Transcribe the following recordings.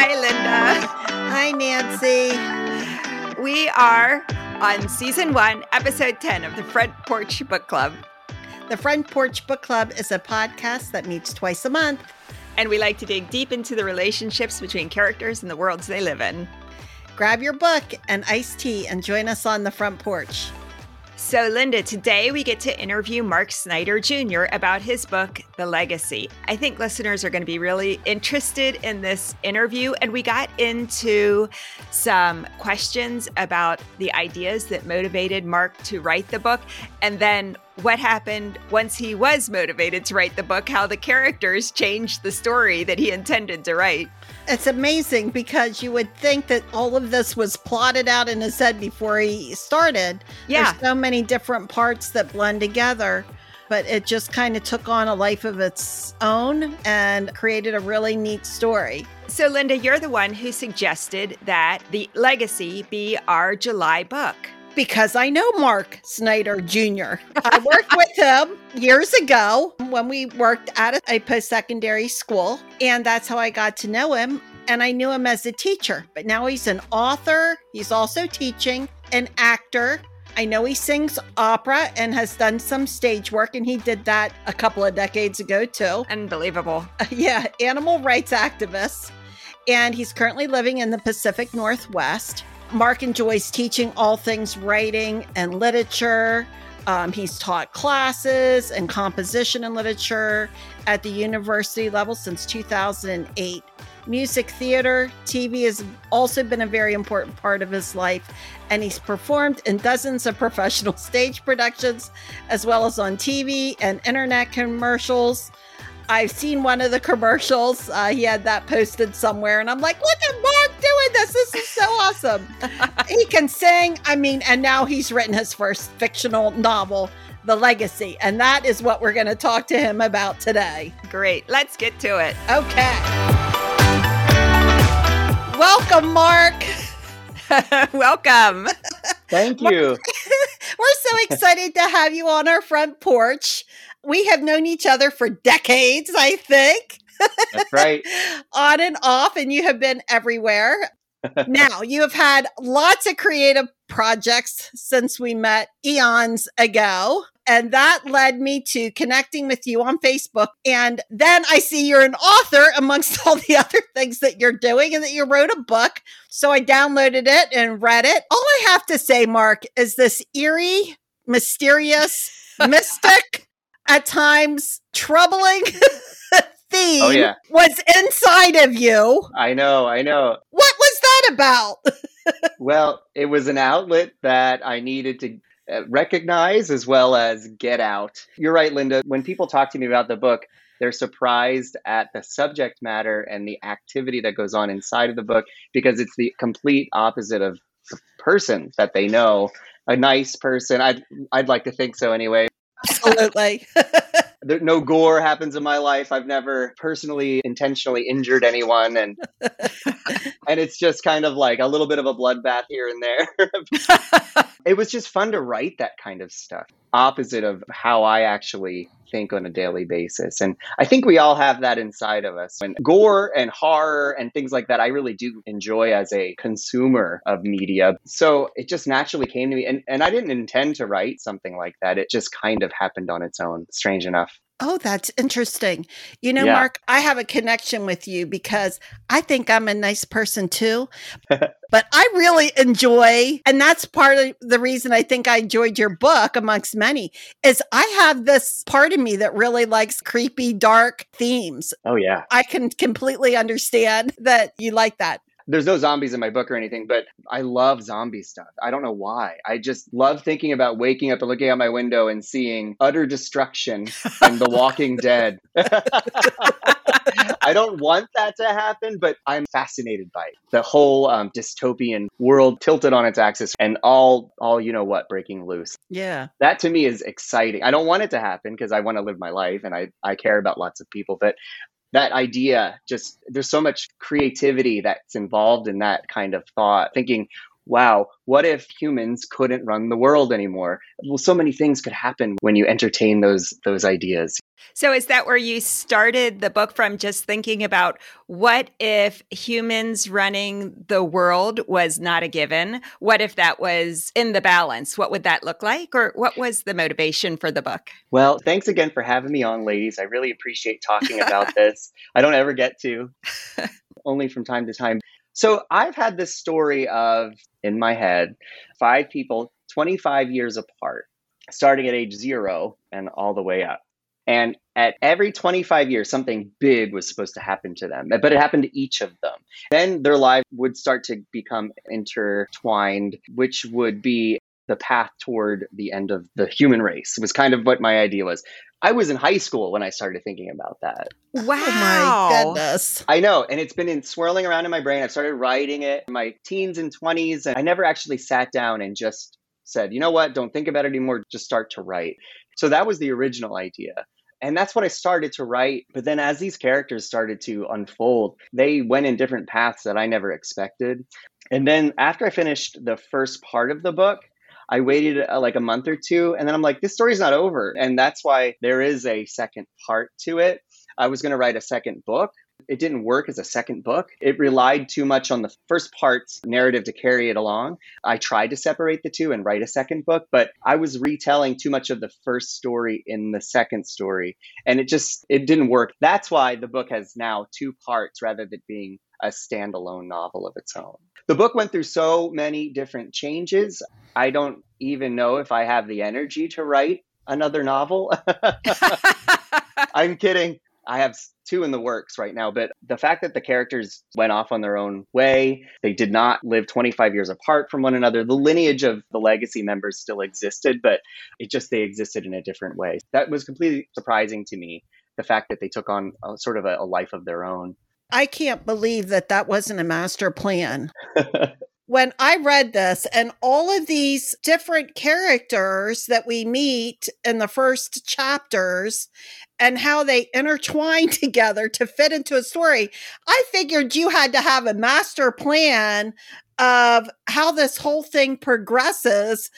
Hi, Linda. Hi, Nancy. We are on season one, episode 10 of the Front Porch Book Club. The Front Porch Book Club is a podcast that meets twice a month. And we like to dig deep into the relationships between characters and the worlds they live in. Grab your book and iced tea and join us on the front porch. So, Linda, today we get to interview Mark Snyder Jr. about his book, The Legacy. I think listeners are going to be really interested in this interview. And we got into some questions about the ideas that motivated Mark to write the book, and then what happened once he was motivated to write the book, how the characters changed the story that he intended to write. It's amazing because you would think that all of this was plotted out in his head before he started. Yeah. There's so many different parts that blend together, but it just kind of took on a life of its own and created a really neat story. So, Linda, you're the one who suggested that the legacy be our July book because I know Mark Snyder Jr. I worked with him years ago when we worked at a post secondary school, and that's how I got to know him. And I knew him as a teacher, but now he's an author. He's also teaching, an actor. I know he sings opera and has done some stage work, and he did that a couple of decades ago, too. Unbelievable. yeah, animal rights activist. And he's currently living in the Pacific Northwest. Mark enjoys teaching all things writing and literature. Um, he's taught classes and composition and literature at the university level since 2008. Music, theater, TV has also been a very important part of his life, and he's performed in dozens of professional stage productions, as well as on TV and internet commercials. I've seen one of the commercials. Uh, he had that posted somewhere, and I'm like, look at Mark doing this. This is so awesome. he can sing. I mean, and now he's written his first fictional novel, The Legacy. And that is what we're going to talk to him about today. Great. Let's get to it. Okay. Welcome, Mark. Welcome. Thank you. We're so excited to have you on our front porch we have known each other for decades, I think. That's right. On and off, and you have been everywhere. Now, you have had lots of creative projects since we met eons ago. And that led me to connecting with you on Facebook. And then I see you're an author amongst all the other things that you're doing and that you wrote a book. So I downloaded it and read it. All I have to say, Mark, is this eerie, mysterious, mystic at times troubling theme oh, yeah. was inside of you. I know, I know. What was that about? well, it was an outlet that I needed to uh, recognize as well as get out. You're right, Linda. When people talk to me about the book, they're surprised at the subject matter and the activity that goes on inside of the book because it's the complete opposite of the person that they know. A nice person. I'd I'd like to think so anyway. Absolutely. there, no gore happens in my life. I've never personally intentionally injured anyone and and it's just kind of like a little bit of a bloodbath here and there. it was just fun to write that kind of stuff. Opposite of how I actually think on a daily basis. And I think we all have that inside of us. And gore and horror and things like that, I really do enjoy as a consumer of media. So it just naturally came to me. And, and I didn't intend to write something like that. It just kind of happened on its own, strange enough. Oh, that's interesting. You know, yeah. Mark, I have a connection with you because I think I'm a nice person too. but I really enjoy, and that's part of the reason I think I enjoyed your book, amongst many, is I have this part of me that really likes creepy, dark themes. Oh, yeah. I can completely understand that you like that there's no zombies in my book or anything, but I love zombie stuff. I don't know why. I just love thinking about waking up and looking out my window and seeing utter destruction and The Walking Dead. I don't want that to happen, but I'm fascinated by it. The whole um, dystopian world tilted on its axis and all, all you know what, breaking loose. Yeah, that to me is exciting. I don't want it to happen because I want to live my life and I I care about lots of people, but that idea just there's so much creativity that's involved in that kind of thought thinking wow what if humans couldn't run the world anymore? Well so many things could happen when you entertain those those ideas So, is that where you started the book from just thinking about what if humans running the world was not a given? What if that was in the balance? What would that look like? Or what was the motivation for the book? Well, thanks again for having me on, ladies. I really appreciate talking about this. I don't ever get to, only from time to time. So, I've had this story of, in my head, five people 25 years apart, starting at age zero and all the way up. And at every 25 years, something big was supposed to happen to them, but it happened to each of them. Then their life would start to become intertwined, which would be the path toward the end of the human race, was kind of what my idea was. I was in high school when I started thinking about that. Wow. Oh my goodness. I know. And it's been in, swirling around in my brain. I've started writing it in my teens and 20s. And I never actually sat down and just said, you know what, don't think about it anymore. Just start to write. So that was the original idea. And that's what I started to write. But then as these characters started to unfold, they went in different paths that I never expected. And then after I finished the first part of the book, I waited uh, like a month or two and then I'm like, this story's not over. And that's why there is a second part to it. I was going to write a second book, it didn't work as a second book. It relied too much on the first part's narrative to carry it along. I tried to separate the two and write a second book, but I was retelling too much of the first story in the second story, and it just it didn't work. That's why the book has now two parts rather than being a standalone novel of its own. The book went through so many different changes. I don't even know if I have the energy to write another novel. I'm kidding. I have two in the works right now, but the fact that the characters went off on their own way, they did not live 25 years apart from one another. The lineage of the legacy members still existed, but it just they existed in a different way. That was completely surprising to me. The fact that they took on a, sort of a, a life of their own. I can't believe that that wasn't a master plan. when I read this and all of these different characters that we meet in the first chapters and how they intertwine together to fit into a story, I figured you had to have a master plan of how this whole thing progresses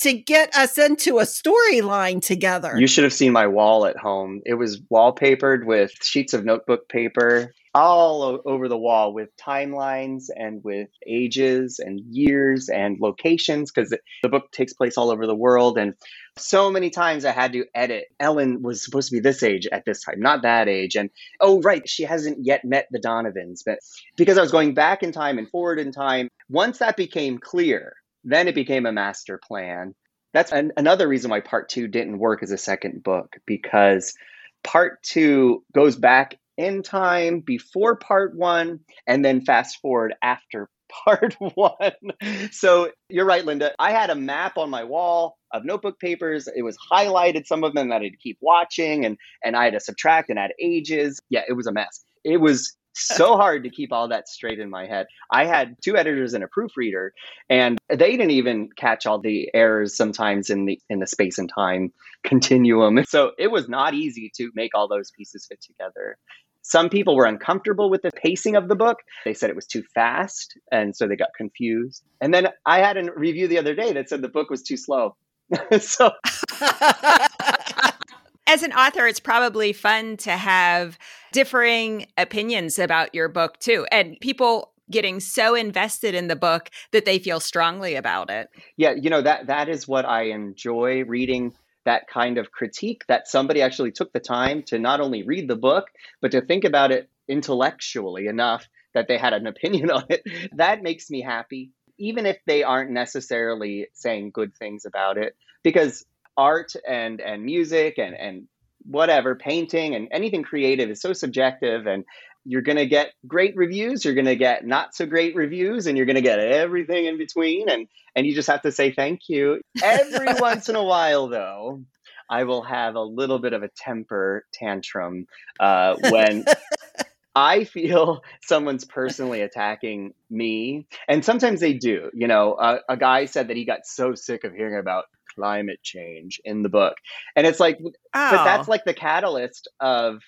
to get us into a storyline together. You should have seen my wall at home. It was wallpapered with sheets of notebook paper all over the wall with timelines and with ages and years and locations because the book takes place all over the world. And so many times I had to edit. Ellen was supposed to be this age at this time, not that age. And oh, right, she hasn't yet met the Donovans. But because I was going back in time and forward in time, once that became clear, then it became a master plan. That's an, another reason why part two didn't work as a second book because part two goes back in time before part one and then fast forward after part one. So you're right, Linda. I had a map on my wall of notebook papers. It was highlighted, some of them that I'd keep watching, and and I had to subtract and add ages. Yeah, it was a mess. It was so hard to keep all that straight in my head. I had two editors and a proofreader, and they didn't even catch all the errors sometimes in the in the space and time continuum. So it was not easy to make all those pieces fit together. Some people were uncomfortable with the pacing of the book. They said it was too fast, and so they got confused. And then I had a review the other day that said the book was too slow. so as an author, it's probably fun to have differing opinions about your book too. And people getting so invested in the book that they feel strongly about it. Yeah, you know that that is what I enjoy reading that kind of critique that somebody actually took the time to not only read the book but to think about it intellectually enough that they had an opinion on it. That makes me happy even if they aren't necessarily saying good things about it because art and and music and and whatever painting and anything creative is so subjective and you're going to get great reviews you're going to get not so great reviews and you're going to get everything in between and and you just have to say thank you every once in a while though i will have a little bit of a temper tantrum uh, when I feel someone's personally attacking me. And sometimes they do. You know, uh, a guy said that he got so sick of hearing about climate change in the book. And it's like, oh. but that's like the catalyst of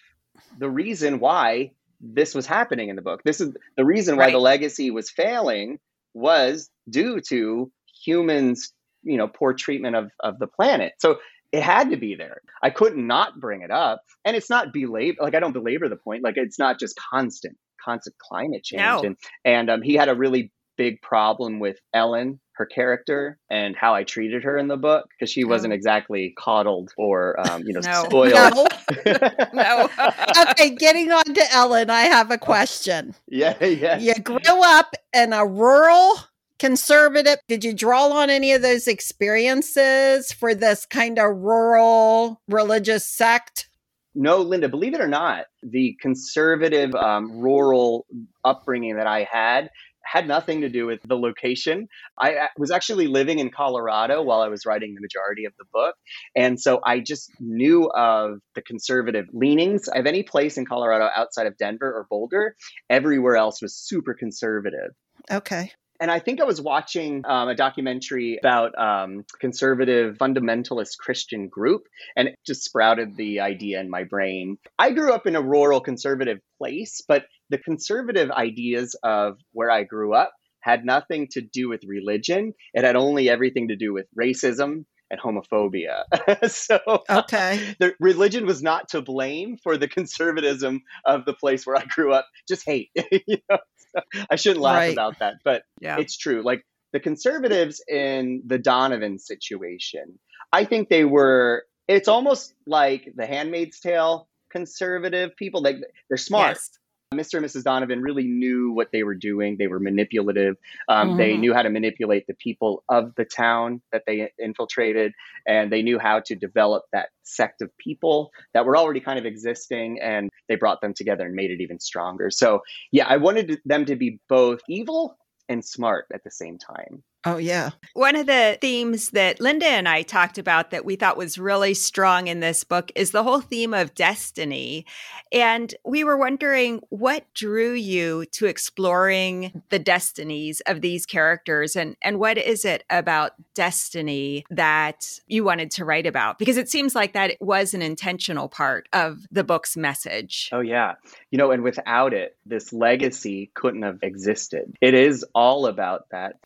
the reason why this was happening in the book. This is the reason why right. the legacy was failing was due to humans, you know, poor treatment of, of the planet. So it had to be there. I couldn't not bring it up. And it's not belabor like I don't belabor the point. Like it's not just constant, constant climate change. No. And and um, he had a really big problem with Ellen, her character, and how I treated her in the book because she wasn't Oh. exactly coddled or um, you know No. spoiled. No. no. okay, getting on to Ellen, I have a question. yeah, yeah. You grew up in a rural conservative. Did you draw on any of those experiences for this kind of rural religious sect? No, Linda, believe it or not, the conservative um, rural upbringing that I had had nothing to do with the location. I was actually living in Colorado while I was writing the majority of the book. And so I just knew of the conservative leanings of any place in Colorado outside of Denver or Boulder. Everywhere else was super conservative. Okay. And I think I was watching um, a documentary about um, conservative fundamentalist Christian group, and it just sprouted the idea in my brain. I grew up in a rural conservative place, but the conservative ideas of where I grew up had nothing to do with religion. It had only everything to do with racism and homophobia. so Okay. the religion was not to blame for the conservatism of the place where I grew up. Just hate. you know? So I shouldn't laugh Right. about that, but Yeah. it's true. Like the conservatives in the Donovan situation, I think they were. It's almost like the Handmaid's Tale conservative people. Like they're smart. Yes. Mr. and Mrs. Donovan really knew what they were doing. They were manipulative. Um, They Mhm. knew how to manipulate the people of the town that they infiltrated, and they knew how to develop that sect of people that were already kind of existing, and they brought them together and made it even stronger. So, yeah, I wanted them to be both evil and smart at the same time. Oh, yeah. One of the themes that Linda and I talked about that we thought was really strong in this book is the whole theme of destiny. And we were wondering what drew you to exploring the destinies of these characters and, and what is it about destiny that you wanted to write about? Because it seems like that was an intentional part of the book's message. Oh, yeah. You know, and without it, this legacy couldn't have existed. It is all about that.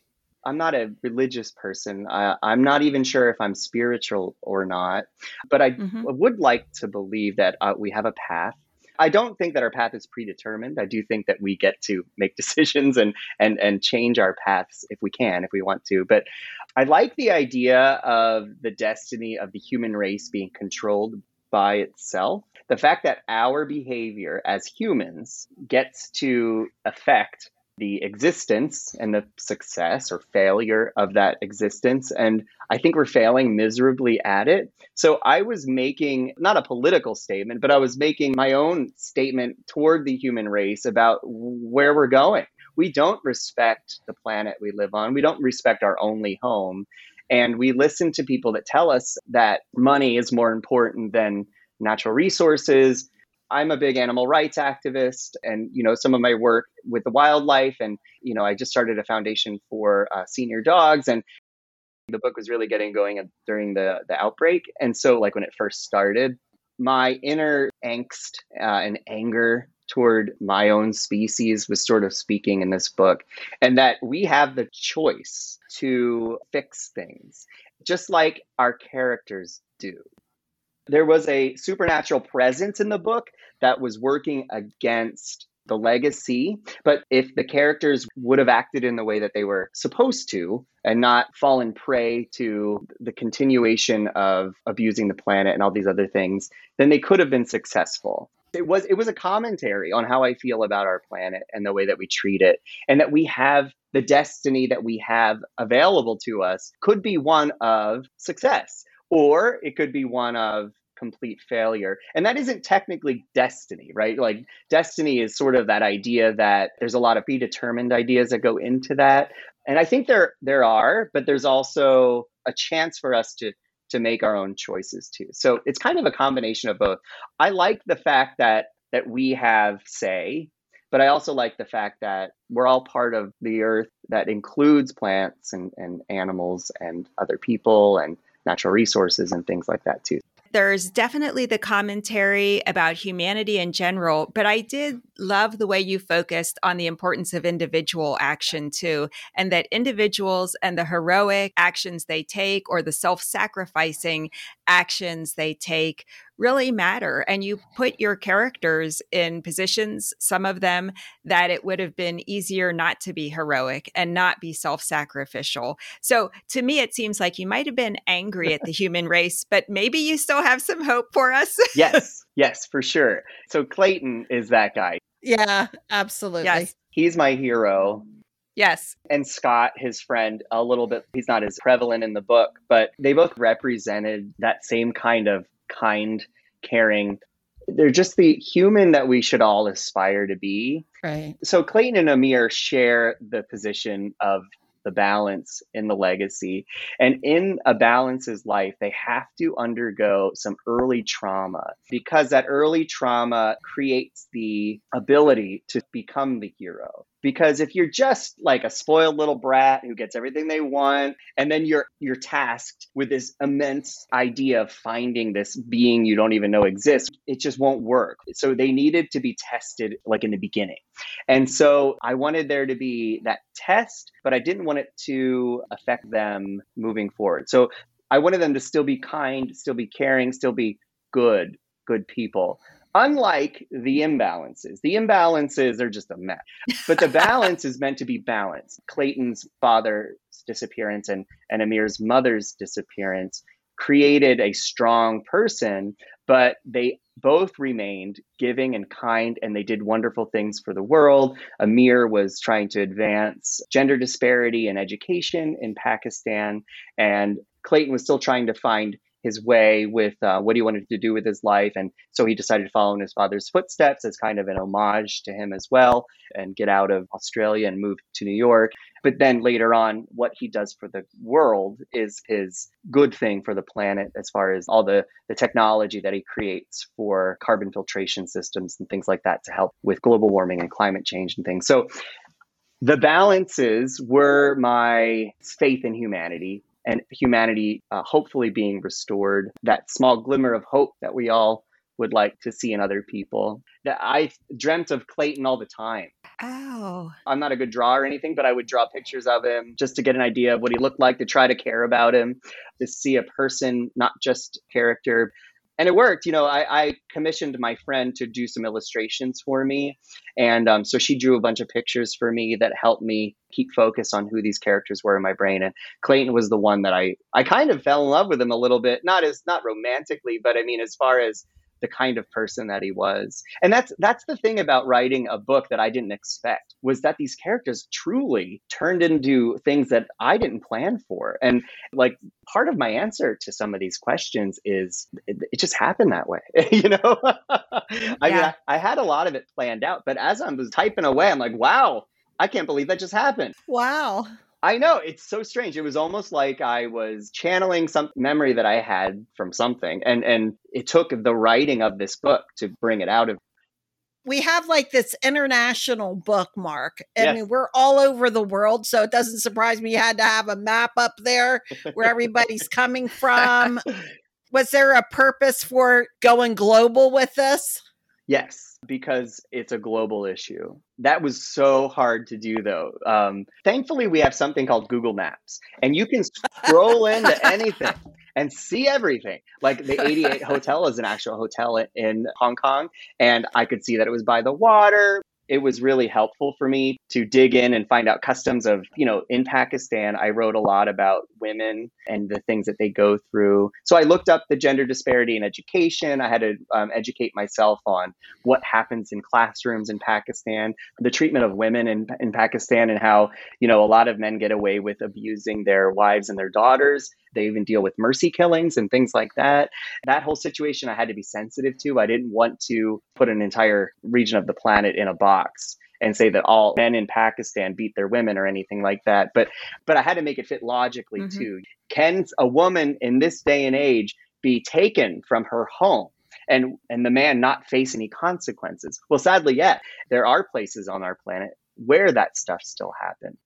I'm not a religious person. I, I'm not even sure if I'm spiritual or not, but I Mhm. would like to believe that uh, we have a path. I don't think that our path is predetermined. I do think that we get to make decisions and and and change our paths if we can, if we want to. But I like the idea of the destiny of the human race being controlled by itself. The fact that our behavior as humans gets to affect the existence and the success or failure of that existence. And I think we're failing miserably at it. So I was making not a political statement, but I was making my own statement toward the human race about where we're going. We don't respect the planet we live on, we don't respect our only home. And we listen to people that tell us that money is more important than natural resources. I'm a big animal rights activist, and you know some of my work with the wildlife, and you know I just started a foundation for uh, senior dogs, and the book was really getting going during the the outbreak. And so, like when it first started, my inner angst uh, and anger toward my own species was sort of speaking in this book, and that we have the choice to fix things, just like our characters do there was a supernatural presence in the book that was working against the legacy. But if the characters would have acted in the way that they were supposed to and not fallen prey to the continuation of abusing the planet and all these other things, then they could have been successful. It was it was a commentary on how I feel about our planet and the way that we treat it and that we have the destiny that we have available to us could be one of success or it could be one of complete failure. And that isn't technically destiny, right? Like destiny is sort of that idea that there's a lot of predetermined ideas that go into that. And I think there there are, but there's also a chance for us to to make our own choices too. So it's kind of a combination of both. I like the fact that that we have say, but I also like the fact that we're all part of the earth that includes plants and, and animals and other people and natural resources and things like that too. there's definitely the commentary about humanity in general, but I did love the way you focused on the importance of individual action too, and that individuals and the heroic actions they take or the self sacrificing actions they take really matter. And you put your characters in positions, some of them that it would have been easier not to be heroic and not be self sacrificial. So to me, it seems like you might have been angry at the human race, but maybe you still have some hope for us. yes, yes, for sure. So Clayton is that guy. Yeah, absolutely. Yes. He's my hero. Yes. And Scott, his friend, a little bit, he's not as prevalent in the book, but they both represented that same kind of kind, caring. They're just the human that we should all aspire to be. Right. So Clayton and Amir share the position of the balance in the legacy. And in a balance's life, they have to undergo some early trauma because that early trauma creates the ability to become the hero because if you're just like a spoiled little brat who gets everything they want and then you're you're tasked with this immense idea of finding this being you don't even know exists it just won't work. So they needed to be tested like in the beginning. And so i wanted there to be that test but i didn't want it to affect them moving forward. So i wanted them to still be kind still be caring still be good good people unlike the imbalances. The imbalances are just a mess, but the balance is meant to be balanced. Clayton's father's disappearance and, and Amir's mother's disappearance created a strong person, but they both remained giving and kind, and they did wonderful things for the world. Amir was trying to advance gender disparity in education in Pakistan, and Clayton was still trying to find his way with uh, what he wanted to do with his life. And so he decided to follow in his father's footsteps as kind of an homage to him as well and get out of Australia and move to New York. But then later on, what he does for the world is his good thing for the planet as far as all the, the technology that he creates for carbon filtration systems and things like that to help with global warming and climate change and things. So the balances were my faith in humanity and humanity uh, hopefully being restored, that small glimmer of hope that we all would like to see in other people. That I dreamt of Clayton all the time. Oh. I'm not a good drawer or anything, but I would draw pictures of him just to get an idea of what he looked like, to try to care about him, to see a person, not just character and it worked. You know, I, I, commissioned my friend to do some illustrations for me, and um, so she drew a bunch of pictures for me that helped me keep focus on who these characters were in my brain. And Clayton was the one that I I kind of fell in love with him a little bit, not as not romantically, but I mean as far as the kind of person that he was. And that's that's the thing about writing a book that I didn't expect was that these characters truly turned into things that I didn't plan for. And like part of my answer to some of these questions is it, it just happened that way. you know? I yeah. mean I, I had a lot of it planned out, but as I was typing away, I'm like, wow, I can't believe that just happened. Wow. I know it's so strange. It was almost like I was channeling some memory that I had from something, and and it took the writing of this book to bring it out of. We have like this international bookmark. I Yes. mean, we're all over the world, so it doesn't surprise me you had to have a map up there where everybody's coming from. Was there a purpose for going global with this? Yes, because it's a global issue. That was so hard to do, though. Um, thankfully, we have something called Google Maps, and you can scroll into anything and see everything. Like the 88 Hotel is an actual hotel in- in Hong Kong, and I could see that it was by the water. It was really helpful for me to dig in and find out customs of, you know, in Pakistan, I wrote a lot about women and the things that they go through. So I looked up the gender disparity in education. I had to um, educate myself on what happens in classrooms in Pakistan, the treatment of women in, in Pakistan, and how, you know, a lot of men get away with abusing their wives and their daughters. They even deal with mercy killings and things like that. That whole situation I had to be sensitive to. I didn't want to put an entire region of the planet in a box and say that all men in Pakistan beat their women or anything like that. But but I had to make it fit logically Mhm. too. Can a woman in this day and age be taken from her home? And and the man not face any consequences. Well, sadly, yeah, there are places on our planet where that stuff still happens.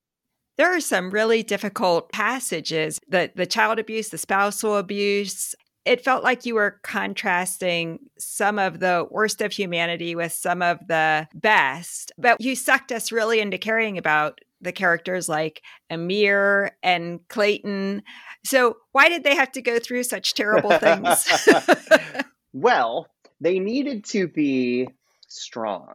There are some really difficult passages the, the child abuse, the spousal abuse. it felt like you were contrasting some of the worst of humanity with some of the best, but you sucked us really into caring about the characters like Amir and Clayton. So, why did they have to go through such terrible things? well, they needed to be strong.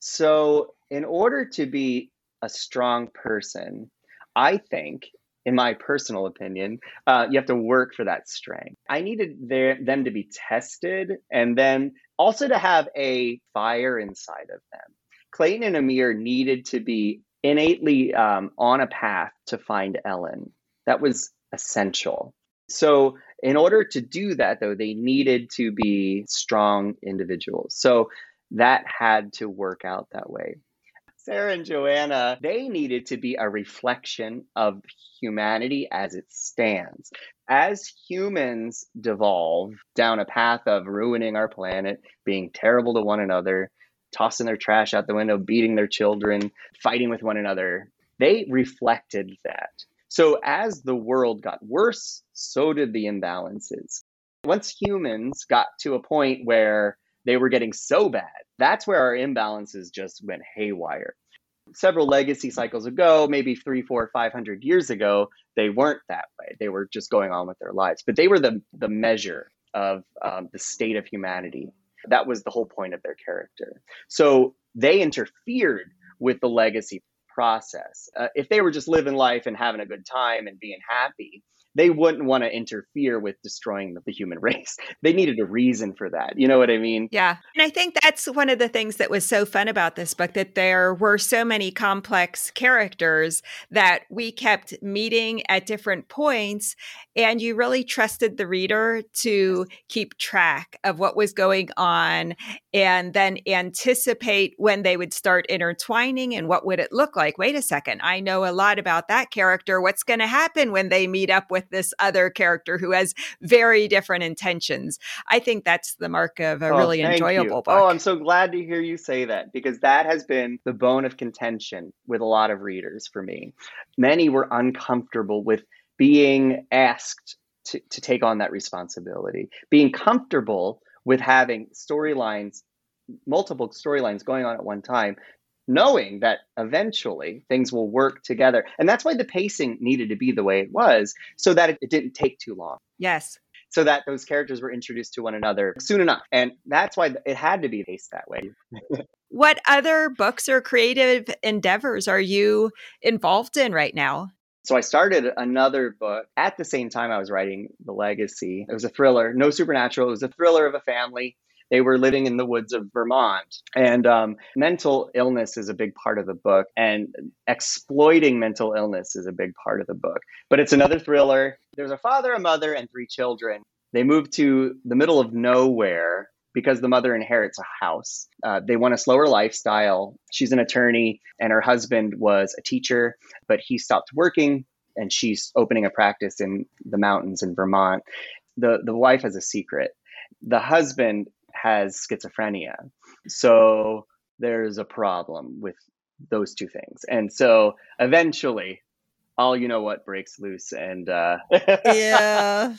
So, in order to be a strong person, I think, in my personal opinion, uh, you have to work for that strength. I needed their, them to be tested and then also to have a fire inside of them. Clayton and Amir needed to be innately um, on a path to find Ellen. That was essential. So, in order to do that, though, they needed to be strong individuals. So, that had to work out that way. Sarah and Joanna, they needed to be a reflection of humanity as it stands. As humans devolve down a path of ruining our planet, being terrible to one another, tossing their trash out the window, beating their children, fighting with one another, they reflected that. So as the world got worse, so did the imbalances. Once humans got to a point where they were getting so bad. That's where our imbalances just went haywire. Several legacy cycles ago, maybe three, four, five hundred years ago, they weren't that way. They were just going on with their lives, but they were the the measure of um, the state of humanity. That was the whole point of their character. So they interfered with the legacy process. Uh, if they were just living life and having a good time and being happy, they wouldn't want to interfere with destroying the, human race. They needed a reason for that. You know what I mean? Yeah. And I think that's one of the things that was so fun about this book that there were so many complex characters that we kept meeting at different points. And you really trusted the reader to keep track of what was going on and then anticipate when they would start intertwining and what would it look like. Wait a second. I know a lot about that character. What's going to happen when they meet up with this other character who has very different intentions. I think that's the mark of a oh, really enjoyable you. book. Oh, I'm so glad to hear you say that because that has been the bone of contention with a lot of readers for me. Many were uncomfortable with being asked to, to take on that responsibility, being comfortable with having storylines multiple storylines going on at one time knowing that eventually things will work together. And that's why the pacing needed to be the way it was, so that it, it didn't take too long. Yes. So that those characters were introduced to one another soon enough. And that's why it had to be paced that way. what other books or creative endeavors are you involved in right now? So I started another book at the same time I was writing The Legacy. It was a thriller, no supernatural. It was a thriller of a family they were living in the woods of Vermont. And um, mental illness is a big part of the book, and exploiting mental illness is a big part of the book. But it's another thriller. There's a father, a mother, and three children. They move to the middle of nowhere because the mother inherits a house. Uh, they want a slower lifestyle. She's an attorney, and her husband was a teacher, but he stopped working, and she's opening a practice in the mountains in Vermont. The, the wife has a secret. The husband has schizophrenia. So there's a problem with those two things. And so eventually, all you know what breaks loose. And uh, yeah,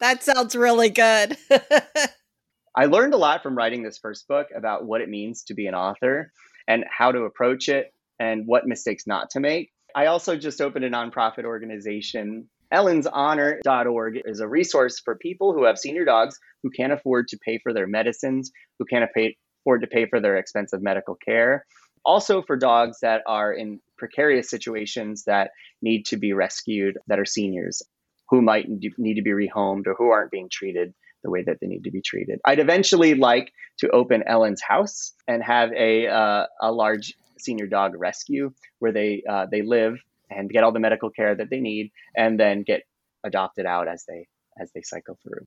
that sounds really good. I learned a lot from writing this first book about what it means to be an author and how to approach it and what mistakes not to make. I also just opened a nonprofit organization EllensHonor.org is a resource for people who have senior dogs who can't afford to pay for their medicines, who can't afford to pay for their expensive medical care. Also, for dogs that are in precarious situations that need to be rescued, that are seniors, who might need to be rehomed or who aren't being treated the way that they need to be treated. I'd eventually like to open Ellen's house and have a uh, a large senior dog rescue where they uh, they live and get all the medical care that they need and then get adopted out as they as they cycle through.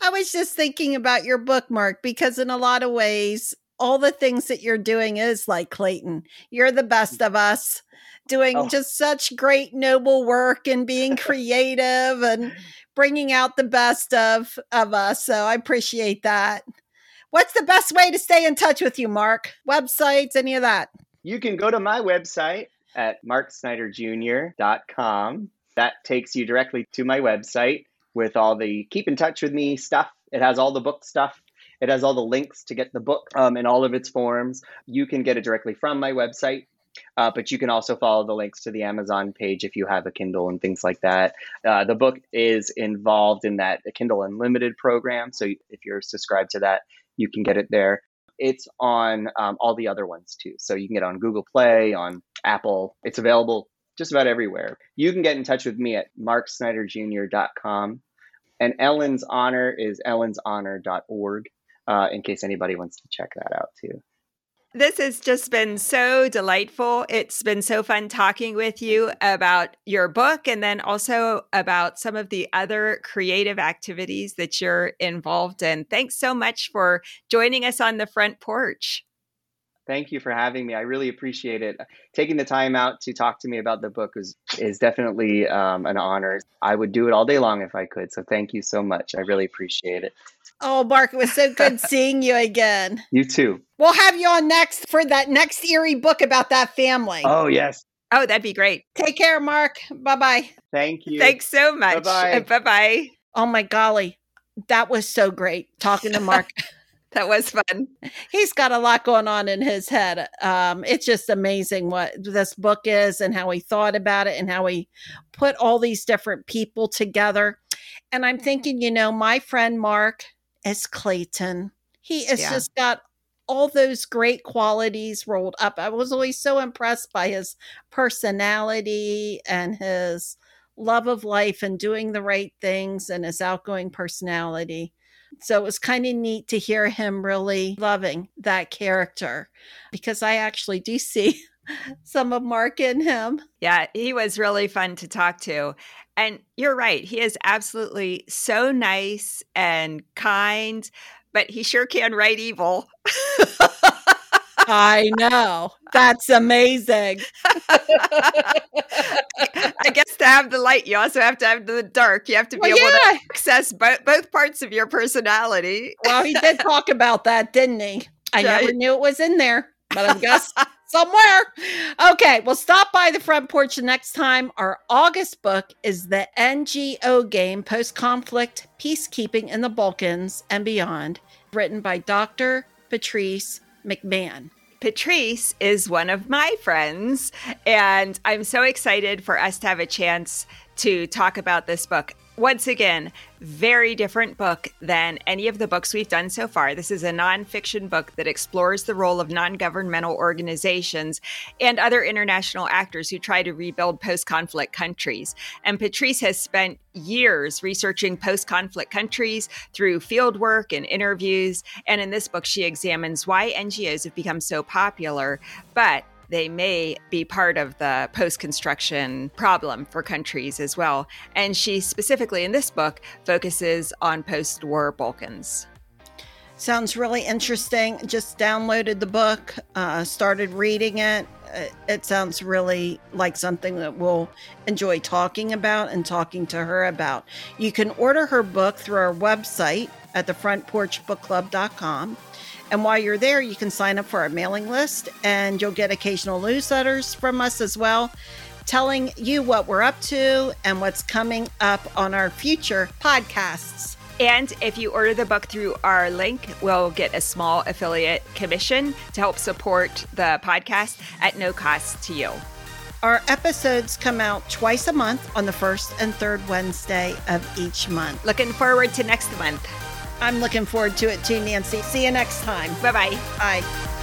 I was just thinking about your bookmark because in a lot of ways all the things that you're doing is like Clayton. You're the best of us doing oh. just such great noble work and being creative and bringing out the best of of us. So I appreciate that. What's the best way to stay in touch with you, Mark? Websites, any of that? You can go to my website, at marksnyderjr.com. That takes you directly to my website. with all the keep in touch with me stuff. It has all the book stuff. It has all the links to get the book um, in all of its forms. You can get it directly from my website, uh, but you can also follow the links to the Amazon page if you have a Kindle and things like that. Uh, the book is involved in that Kindle Unlimited program. So if you're subscribed to that, you can get it there. It's on um, all the other ones too. So you can get on Google Play, on Apple. It's available just about everywhere. You can get in touch with me at marksnyderjr.com. And Ellen's Honor is ellenshonor.org uh, in case anybody wants to check that out too. This has just been so delightful. It's been so fun talking with you about your book and then also about some of the other creative activities that you're involved in. Thanks so much for joining us on the front porch. Thank you for having me. I really appreciate it. Taking the time out to talk to me about the book is is definitely um, an honor. I would do it all day long if I could. So thank you so much. I really appreciate it. Oh, Mark, it was so good seeing you again. You too. We'll have you on next for that next eerie book about that family. Oh, yes. Oh, that'd be great. Take care, Mark. Bye bye. Thank you. Thanks so much. Bye bye. Oh, my golly. That was so great talking to Mark. that was fun. He's got a lot going on in his head. Um, it's just amazing what this book is and how he thought about it and how he put all these different people together. And I'm thinking, you know, my friend Mark, is Clayton. He has yeah. just got all those great qualities rolled up. I was always so impressed by his personality and his love of life and doing the right things and his outgoing personality. So it was kind of neat to hear him really loving that character because I actually do see some of Mark in him. Yeah, he was really fun to talk to. And you're right. He is absolutely so nice and kind, but he sure can write evil. I know. That's amazing. I guess to have the light, you also have to have the dark. You have to be well, able yeah. to access bo- both parts of your personality. well, he did talk about that, didn't he? I right. never knew it was in there, but I guess somewhere. Okay, we'll stop by the front porch the next time. Our August book is the NGO game Post Conflict Peacekeeping in the Balkans and Beyond, written by Dr. Patrice McMahon. Patrice is one of my friends, and I'm so excited for us to have a chance to talk about this book. Once again, very different book than any of the books we've done so far. This is a nonfiction book that explores the role of non governmental organizations and other international actors who try to rebuild post conflict countries. And Patrice has spent years researching post conflict countries through field work and interviews. And in this book, she examines why NGOs have become so popular, but they may be part of the post construction problem for countries as well. And she specifically in this book focuses on post war Balkans. Sounds really interesting. Just downloaded the book, uh, started reading it. Uh, it sounds really like something that we'll enjoy talking about and talking to her about. You can order her book through our website at thefrontporchbookclub.com. And while you're there, you can sign up for our mailing list and you'll get occasional newsletters from us as well, telling you what we're up to and what's coming up on our future podcasts. And if you order the book through our link, we'll get a small affiliate commission to help support the podcast at no cost to you. Our episodes come out twice a month on the first and third Wednesday of each month. Looking forward to next month. I'm looking forward to it too, Nancy. See you next time. Bye-bye. Bye.